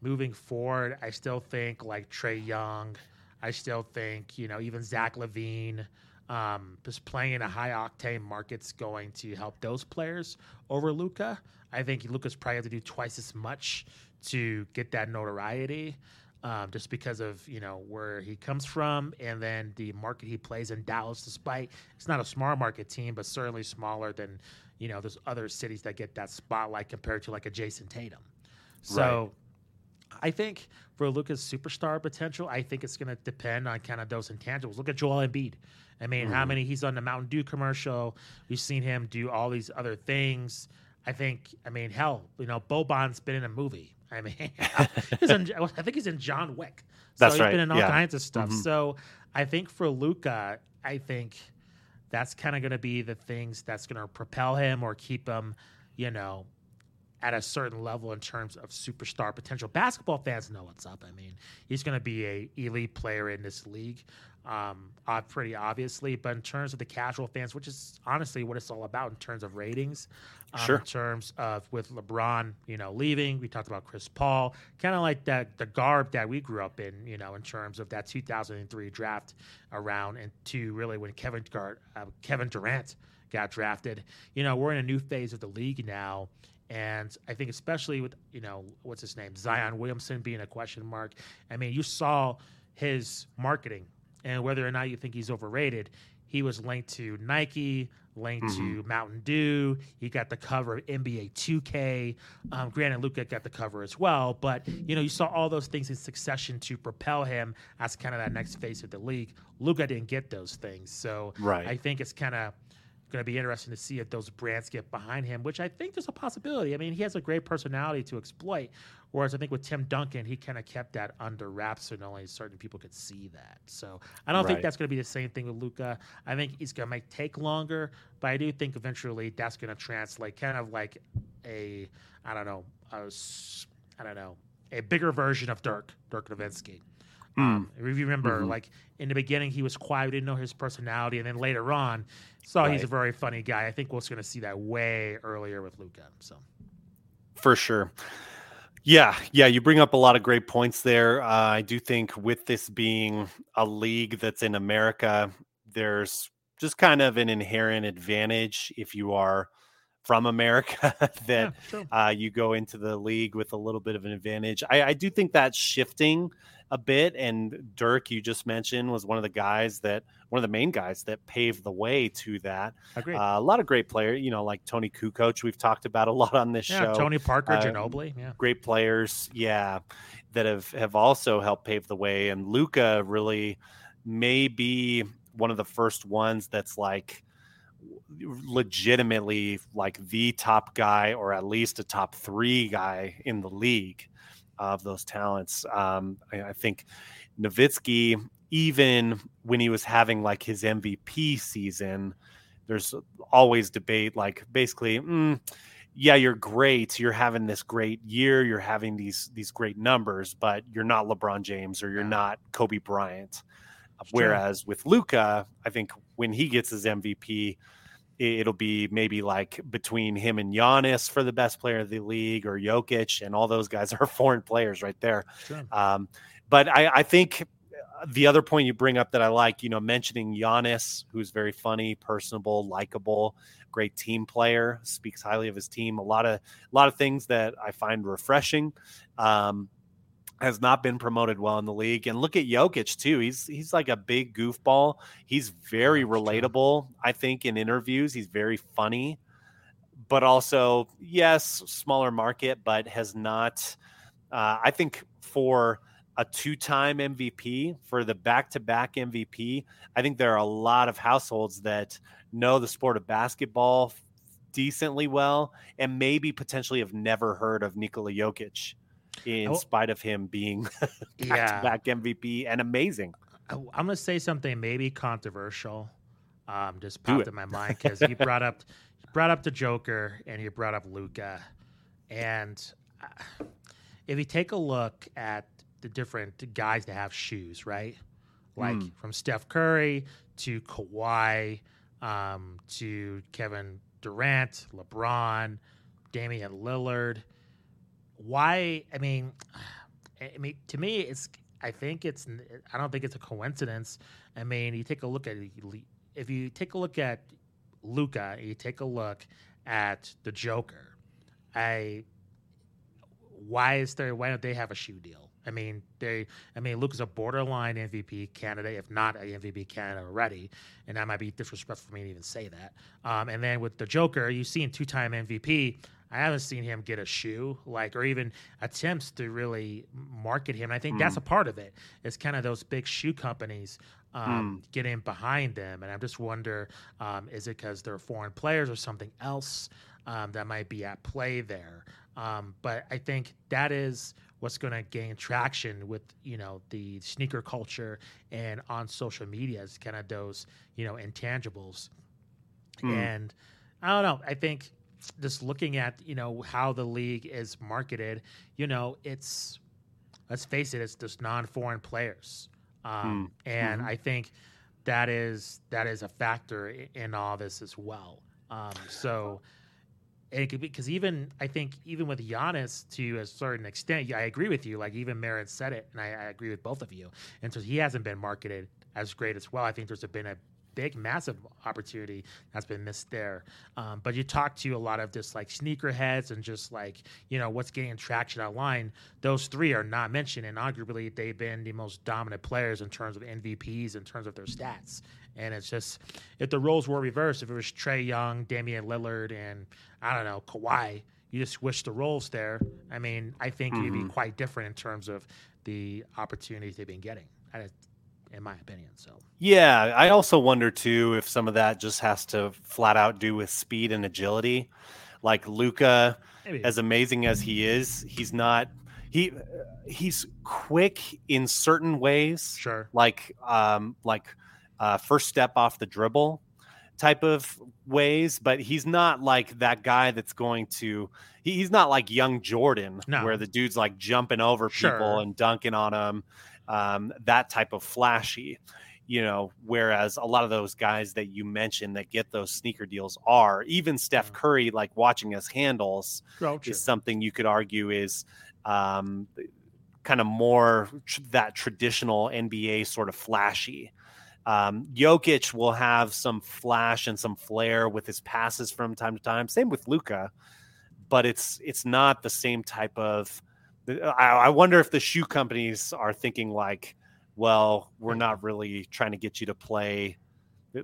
moving forward, I still think like Trae Young. I still think, you know, even Zach LaVine, um, just playing in a high octane market's going to help those players over Luka. I think Luka's probably have to do twice as much to get that notoriety. Um, just because of you know where he comes from and then the market he plays in Dallas. Despite it's not a small market team, but certainly smaller than you know there's other cities that get that spotlight compared to like a Jayson Tatum. So. I think for Luka's superstar potential, I think it's going to depend on kind of those intangibles. Look at Joel Embiid. I mean, mm-hmm. how many he's on the Mountain Dew commercial? We've seen him do all these other things. I think, I mean, hell, you know, Boban's been in a movie. I mean, he's in, I think he's in John Wick. So that's he's right. been in all yeah. kinds of stuff. Mm-hmm. So I think for Luka, I think that's kind of going to be the things that's going to propel him or keep him, you know, at a certain level in terms of superstar potential. Basketball fans know what's up. I mean, he's going to be a elite player in this league, um, uh, pretty obviously. But in terms of the casual fans, which is honestly what it's all about in terms of ratings, um, sure. in terms of with LeBron, you know, leaving, we talked about Chris Paul, kind of like that the garb that we grew up in, you know, in terms of that 2003 draft around and to really when Kevin Gar- uh, Kevin Durant got drafted. You know, we're in a new phase of the league now and I think especially with you know what's his name Zion Williamson being a question mark. I mean, you saw his marketing and whether or not you think he's overrated. he was linked to Nike, linked mm-hmm. to Mountain Dew. He got the cover of NBA 2K. Um, granted, Luka got the cover as well, but you know you saw all those things in succession to propel him as kind of that next face of the league. Luka didn't get those things, so right. I think it's kind of going to be interesting to see if those brands get behind him, which I think there's a possibility. I mean, he has a great personality to exploit, whereas I think with Tim Duncan, he kind of kept that under wraps so only certain people could see that. So I don't right. think that's going to be the same thing with Luka. I think he's going to make take longer, but I do think eventually that's going to translate kind of like a, I don't know, a, I don't know, a bigger version of Dirk, Dirk Nowitzki. Mm. Um, if you remember, mm-hmm. like in the beginning, he was quiet, we didn't know his personality, and then later on, saw right. he's a very funny guy. I think we're going to see that way earlier with Luka. So, for sure. Yeah, yeah, you bring up a lot of great points there. Uh, I do think with this being a league that's in America, there's just kind of an inherent advantage if you are from America that yeah, uh, you go into the league with a little bit of an advantage. I, I do think that's shifting a bit. And Dirk, you just mentioned, was one of the guys that one of the main guys that paved the way to that. Uh, a lot of great players, you know, like Toni Kukoc, we've talked about a lot on this yeah, show. Tony Parker, uh, Ginobili, yeah, great players, yeah, that have have also helped pave the way. And Luka really may be one of the first ones that's like legitimately like the top guy or at least a top three guy in the league of those talents. Um, I, I, think Nowitzki, even when he was having like his MVP season, there's always debate. Like basically, mm, yeah, you're great. You're having this great year. You're having these these great numbers, but you're not LeBron James or you're yeah. not Kobe Bryant. Whereas with luka I think when he gets his MVP, it'll be maybe like between him and Giannis for the best player of the league or Jokic, and all those guys are foreign players right there. Sure. Um, but I, I, think uh, the other point you bring up that I like, you know, mentioning Giannis, who's very funny, personable, likable, great team player, speaks highly of his team. A lot of a lot of things that I find refreshing. Um, has not been promoted well in the league. And look at Jokic too. He's he's like a big goofball. He's very relatable, I think, in interviews. He's very funny, but also, yes, smaller market, but has not uh, I think for a two-time MVP, for the back-to-back MVP, I think there are a lot of households that know the sport of basketball decently well and maybe potentially have never heard of Nikola Jokic in spite of him being back-to-back MVP and amazing. I'm gonna say something maybe controversial. Um, just popped in my mind because you brought up you brought up the Joker and you brought up Luka, and uh, if you take a look at the different guys that have shoes, right? Like mm. from Steph Curry to Kawhi um, to Kevin Durant, LeBron, Damian Lillard why? I mean, I mean, to me, it's. I think it's. I don't think it's a coincidence. I mean, you take a look at if you take a look at Luka, you take a look at the Joker. I. Why is there? Why don't they have a shoe deal? I mean, they. I mean, Luka's a borderline MVP candidate, if not an MVP candidate already, and that might be disrespectful for me to even say that. Um, and then with the Joker, you've seen two-time MVP. I haven't seen him get a shoe, like, or even attempts to really market him. I think mm. that's a part of it. It's kind of those big shoe companies um, mm. getting behind them, and I just wonder, um, is it because they're foreign players or something else um, that might be at play there? Um, but I think that is what's going to gain traction with you know the sneaker culture and on social media is kind of those you know intangibles, mm. and I don't know. I think just looking at you know how the league is marketed, you know, it's let's face it, it's just non-foreign players, um, mm. and mm-hmm. I think that is that is a factor in all this as well. Um, so. it could be because even I think even with Giannis to a certain extent, I agree with you. Like even Merritt said it, and I, I agree with both of you. And so he hasn't been marketed as great as well. I think there's been a big, massive opportunity that's been missed there. Um, but you talk to a lot of just like sneakerheads and just like, you know, what's getting traction online. Those three are not mentioned. And arguably, they've been the most dominant players in terms of MVPs, in terms of their stats. And it's just, if the roles were reversed, if it was Trae Young, Damian Lillard, and I don't know, Kawhi, you just switch the roles there. I mean, I think mm-hmm. it'd be quite different in terms of the opportunities they've been getting in my opinion. So yeah, I also wonder too if some of that just has to flat out do with speed and agility. Like Luka, as amazing as he is, he's not he he's quick in certain ways. Sure, like um like uh, first step off the dribble type of ways, but he's not like that guy that's going to. He, he's not like young Jordan, no. where the dude's like jumping over people and dunking on them um, that type of flashy you know whereas a lot of those guys that you mentioned that get those sneaker deals are even steph curry like watching his handles oh, is something you could argue is um, kind of more tr- that traditional nba sort of flashy. Um, Jokic will have some flash and some flair with his passes from time to time. Same with Luka, but it's it's not the same type of I, wonder if the shoe companies are thinking like, well, we're not really trying to get you to play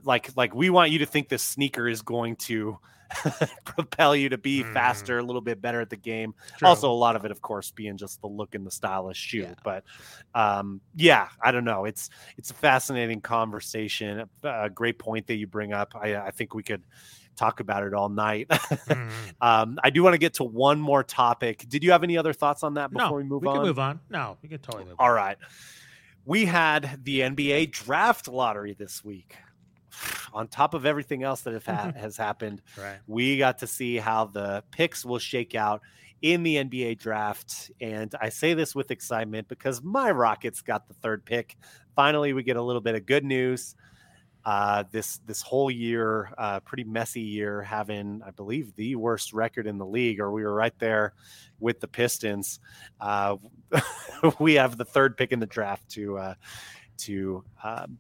like like we want you to think this sneaker is going to propel you to be mm. faster, a little bit better at the game. True. Also, a lot of it, of course, being just the look and the stylish shoe. Yeah. But um, yeah, I don't know. It's it's a fascinating conversation. A great point that you bring up. I, I think we could talk about it all night. mm-hmm. um, I do want to get to one more topic. Did you have any other thoughts on that before no, we move we on? We can move on. No, we can totally move All on. right. We had the NBA draft lottery this week. On top of everything else that ha- has happened, right. we got to see how the picks will shake out in the NBA draft. And I say this with excitement because my Rockets got the third pick. Finally, we get a little bit of good news uh, this this whole year, uh, pretty messy year, having I believe the worst record in the league, or we were right there with the Pistons. Uh, we have the third pick in the draft to uh, to um,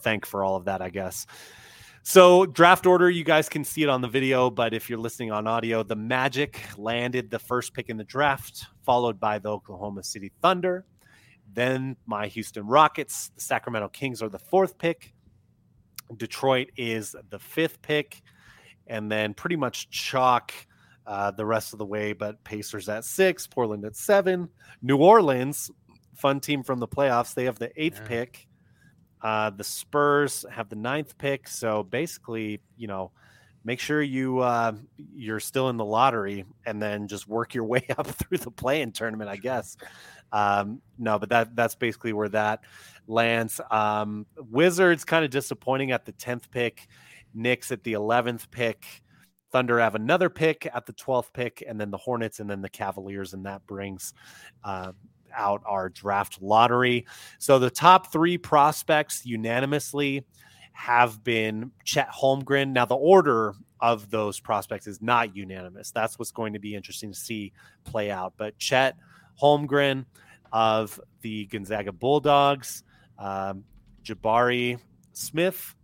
thank for all of that, I guess. So draft order, you guys can see it on the video, but if you're listening on audio, the Magic landed the first pick in the draft, followed by the Oklahoma City Thunder. Then my Houston Rockets, the Sacramento Kings are the fourth pick. Detroit is the fifth pick, and then pretty much chalk uh, the rest of the way. But Pacers at six, Portland at seven, New Orleans, fun team from the playoffs. They have the eighth yeah. pick. Uh, the Spurs have the ninth pick. So basically, you know, make sure you uh, you're still in the lottery, and then just work your way up through the play-in tournament, I guess. Um, no, but that that's basically where that lands. Um, Wizards kind of disappointing at the tenth pick. Knicks at the eleventh pick. Thunder have another pick at the twelfth pick, and then the Hornets, and then the Cavaliers, and that brings uh, out our draft lottery. So the top three prospects unanimously have been Chet Holmgren. Now the order of those prospects is not unanimous. That's what's going to be interesting to see play out. But Chet Holmgren of the Gonzaga Bulldogs, um, Jabari Smith,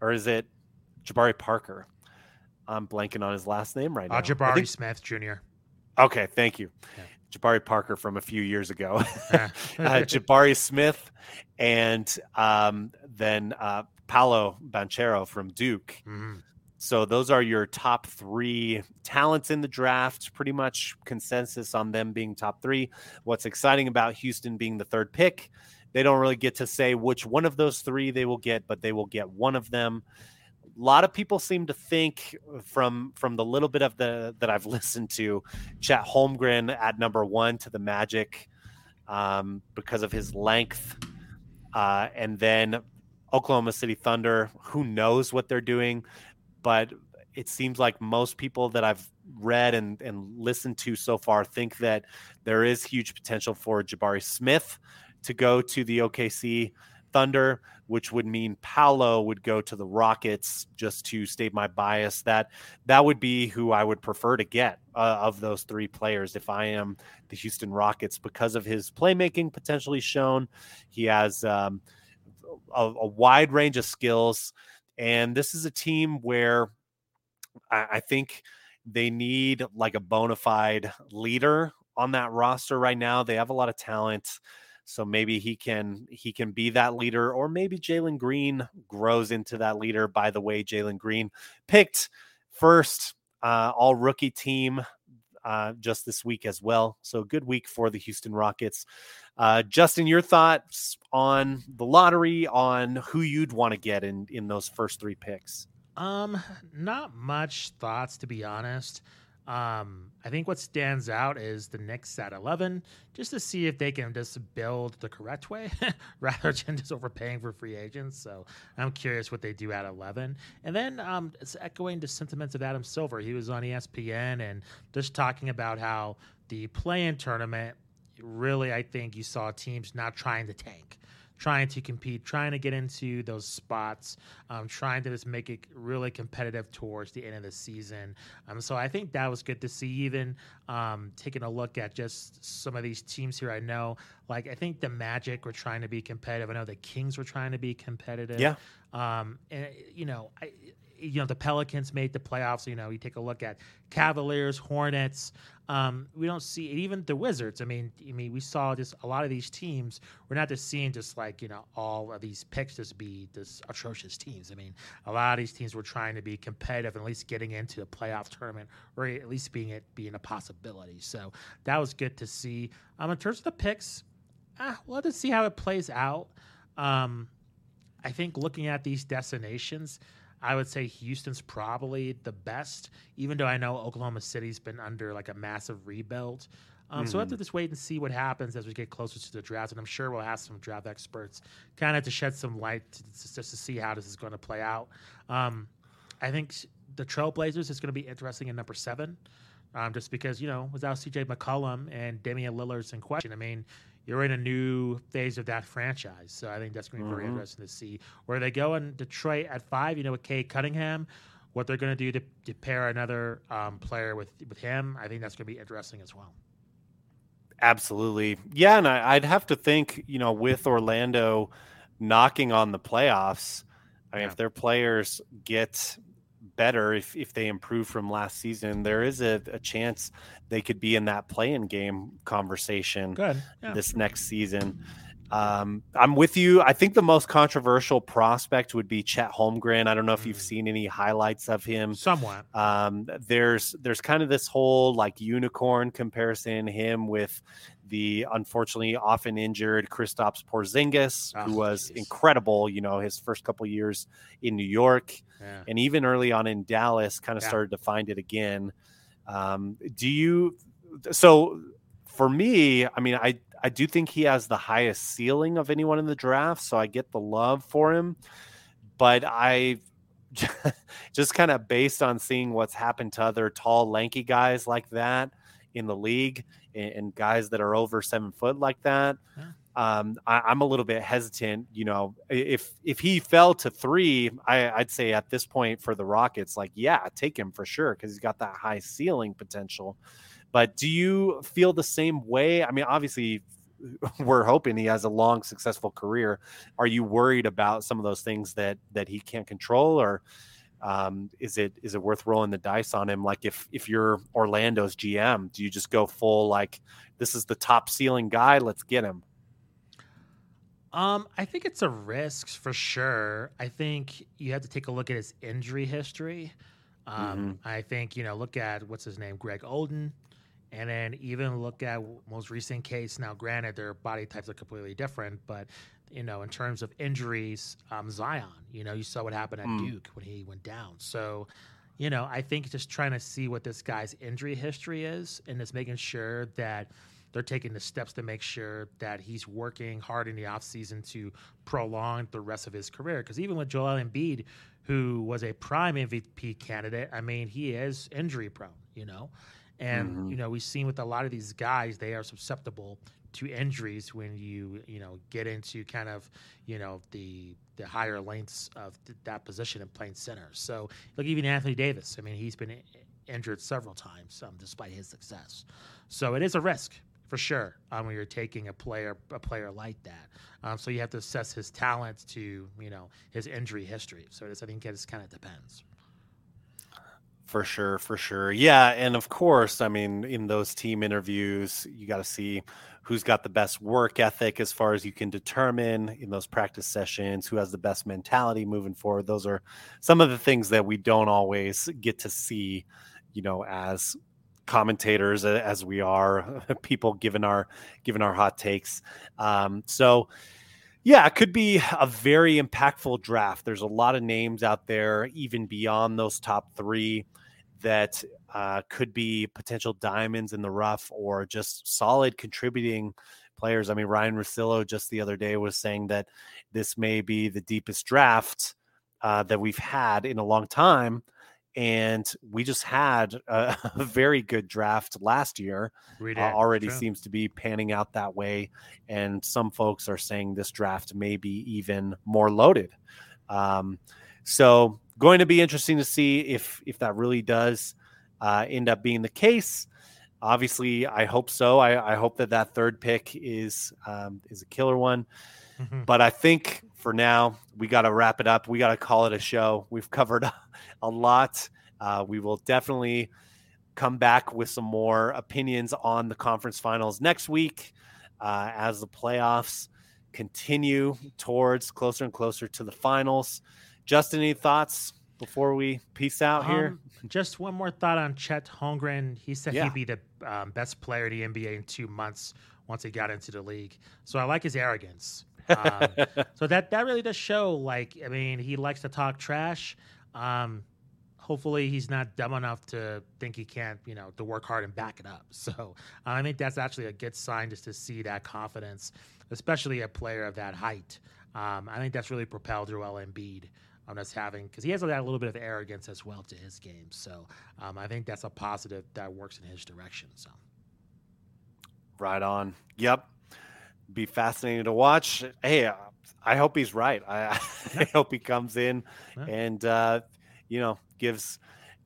or is it Jabari Parker? I'm blanking on his last name right uh, now. Uh, Jabari think... Smith Jr. Okay, thank you. Yeah. Jabari Parker from a few years ago. uh, Jabari Smith, and um, then uh, Paolo Banchero from Duke. Mm-hmm. So those are your top three talents in the draft. Pretty much consensus on them being top three. What's exciting about Houston being the third pick, they don't really get to say which one of those three they will get, but they will get one of them. A lot of people seem to think from from the little bit of the that I've listened to, Chet Holmgren at number one to the Magic um, because of his length, uh, and then Oklahoma City Thunder. Who knows what they're doing? But it seems like most people that I've read and, and listened to so far think that there is huge potential for Jabari Smith to go to the OKC Thunder, which would mean Paolo would go to the Rockets. Just to state my bias, that that would be who I would prefer to get uh, of those three players if I am the Houston Rockets because of his playmaking potentially shown. He has um, a, a wide range of skills. And this is a team where I, I think they need like a bona fide leader on that roster right now. They have a lot of talent. So maybe he can he can be that leader, or maybe Jalen Green grows into that leader. By the way, Jalen Green picked first uh, all rookie team uh, just this week as well. So good week for the Houston Rockets. Uh, Justin, your thoughts on the lottery, on who you'd want to get in in those first three picks? Um, not much thoughts to be honest. Um, I think what stands out is the Knicks at 11, just to see if they can just build the correct way rather than just overpaying for free agents. So I'm curious what they do at 11. And then um, it's echoing the sentiments of Adam Silver. He was on ESPN and just talking about how the play in tournament really, I think you saw teams not trying to tank trying to compete, trying to get into those spots, um, trying to just make it really competitive towards the end of the season. Um, so I think that was good to see. Even um, taking a look at just some of these teams here, I know, like I think the Magic were trying to be competitive. I know the Kings were trying to be competitive. Yeah. Um, and you know, I, you know the Pelicans made the playoffs. You know, you take a look at Cavaliers, Hornets. Um, we don't see even the Wizards. I mean, I mean, we saw just a lot of these teams. We're not just seeing just like you know all of these picks just be this atrocious teams. I mean, a lot of these teams were trying to be competitive, and at least getting into the playoff tournament, or at least being it being a possibility. So that was good to see. Um, in terms of the picks, ah, we'll have to see how it plays out. Um, I think looking at these destinations, I would say Houston's probably the best, even though I know Oklahoma City's been under like a massive rebuild. Um, mm-hmm. So we have to mm-hmm. just wait and see what happens as we get closer to the draft. And I'm sure we'll have some draft experts kind of to shed some light to, just to see how this is going to play out. Um, I think the Trailblazers is going to be interesting in number seven, um, just because, you know, without CJ McCollum and Damian Lillard's in question, I mean, you're in a new phase of that franchise. So I think that's going to be mm-hmm. very interesting to see where they go in Detroit at five. You know, with Cade Cunningham, what they're going to do to, to pair another um, player with with him. I think that's going to be interesting as well. Absolutely, yeah, and I, would have to think, you know, with Orlando knocking on the playoffs. I mean, yeah. if their players get better if, if they improve from last season, there is a, a chance they could be in that play-in game conversation yeah. this next season. Um, I'm with you. I think the most controversial prospect would be Chet Holmgren. I don't know if you've mm. seen any highlights of him. Somewhat. Um, there's there's kind of this whole like unicorn comparison him with the unfortunately often injured Kristaps Porzingis, oh, who was geez. incredible. You know, his first couple years in New York, yeah. and even early on in Dallas, kind of yeah. started to find it again. Um, do you? So for me, I mean, I I do think he has the highest ceiling of anyone in the draft, so I get the love for him. But I just kind of based on seeing what's happened to other tall, lanky guys like that in the league and, guys that are over seven foot like that. Yeah. Um, I, am a little bit hesitant. You know, if if he fell to three, I, I'd say at this point for the Rockets, like yeah, take him for sure because he's got that high ceiling potential. But do you feel the same way? I mean, obviously, we're hoping he has a long, successful career. Are you worried about some of those things that that he can't control, or um, is it is it worth rolling the dice on him? Like if if you're Orlando's GM, do you just go full like this is the top ceiling guy? Let's get him. Um, I think it's a risk for sure. I think you have to take a look at his injury history. Um, mm-hmm. I think you know, look at what's his name, Greg Oden, and then even look at most recent case. Now, granted, their body types are completely different, but you know, in terms of injuries, um, Zion, you know, you saw what happened at mm. Duke when he went down. So, you know, I think just trying to see what this guy's injury history is and just making sure that they're taking the steps to make sure that he's working hard in the offseason to prolong the rest of his career. Because even with Joel Embiid, who was a prime MVP candidate, I mean, he is injury prone, you know? And, mm-hmm. you know, we've seen with a lot of these guys, they are susceptible to injuries when you you know get into kind of you know the the higher lengths of th- that position in playing center. So look, even Anthony Davis. I mean, he's been injured several times um, despite his success. So it is a risk for sure. Um, when you're taking a player a player like that, um, so you have to assess his talents to you know his injury history. So I think it just kind of depends. For sure, for sure. Yeah. And of course, I mean, in those team interviews, you got to see who's got the best work ethic as far as you can determine in those practice sessions, who has the best mentality moving forward. Those are some of the things that we don't always get to see, you know, as commentators as we are people giving our giving our hot takes um, so yeah, it could be a very impactful draft. There's a lot of names out there, even beyond those top three, that uh, could be potential diamonds in the rough or just solid contributing players. I mean, Ryen Russillo just the other day was saying that this may be the deepest draft uh, that we've had in a long time and we just had a, a very good draft last year. Uh, already True. seems to be panning out that way, and some folks are saying this draft may be even more loaded. Um, so, going to be interesting to see if if that really does uh, end up being the case. Obviously, I hope so. I, I hope that that third pick is um, is a killer one. Mm-hmm. But I think for now, we got to wrap it up. We got to call it a show. We've covered a lot. Uh, we will definitely come back with some more opinions on the conference finals next week uh, as the playoffs continue towards closer and closer to the finals. Justin, any thoughts before we peace out here? Um, just one more thought on Chet Holmgren. He said yeah. he'd be the um, best player in the NBA in two months once he got into the league. So I like his arrogance. Um, so that that really does show. Like, I mean, he likes to talk trash. Um, hopefully, he's not dumb enough to think he can't, you know, to work hard and back it up. So I think that's actually a good sign just to see that confidence, especially a player of that height. Um, I think that's really propelled Joel Embiid on us having because he has a little bit of arrogance as well to his game. So um, I think that's a positive that works in his direction. So right on. Yep, be fascinating to watch. Hey, uh, I hope he's right. I, I hope he comes in yeah. and uh, you know gives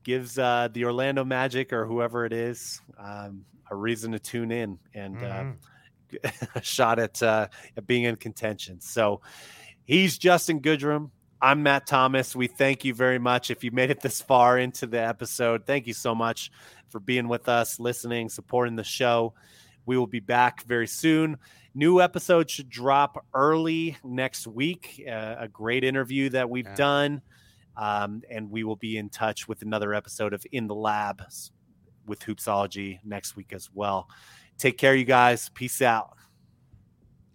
gives uh, the Orlando Magic or whoever it is um, a reason to tune in and uh, mm-hmm. a shot at, uh, at being in contention. So he's Justin Goodrum. I'm Matt Thomas. We thank you very much. If you made it this far into the episode, thank you so much for being with us, listening, supporting the show. We will be back very soon. New episode should drop early next week. Uh, a great interview that we've yeah. done. Um, and we will be in touch with another episode of In the Lab with Hoopsology next week as well. Take care, you guys. Peace out.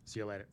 See you later.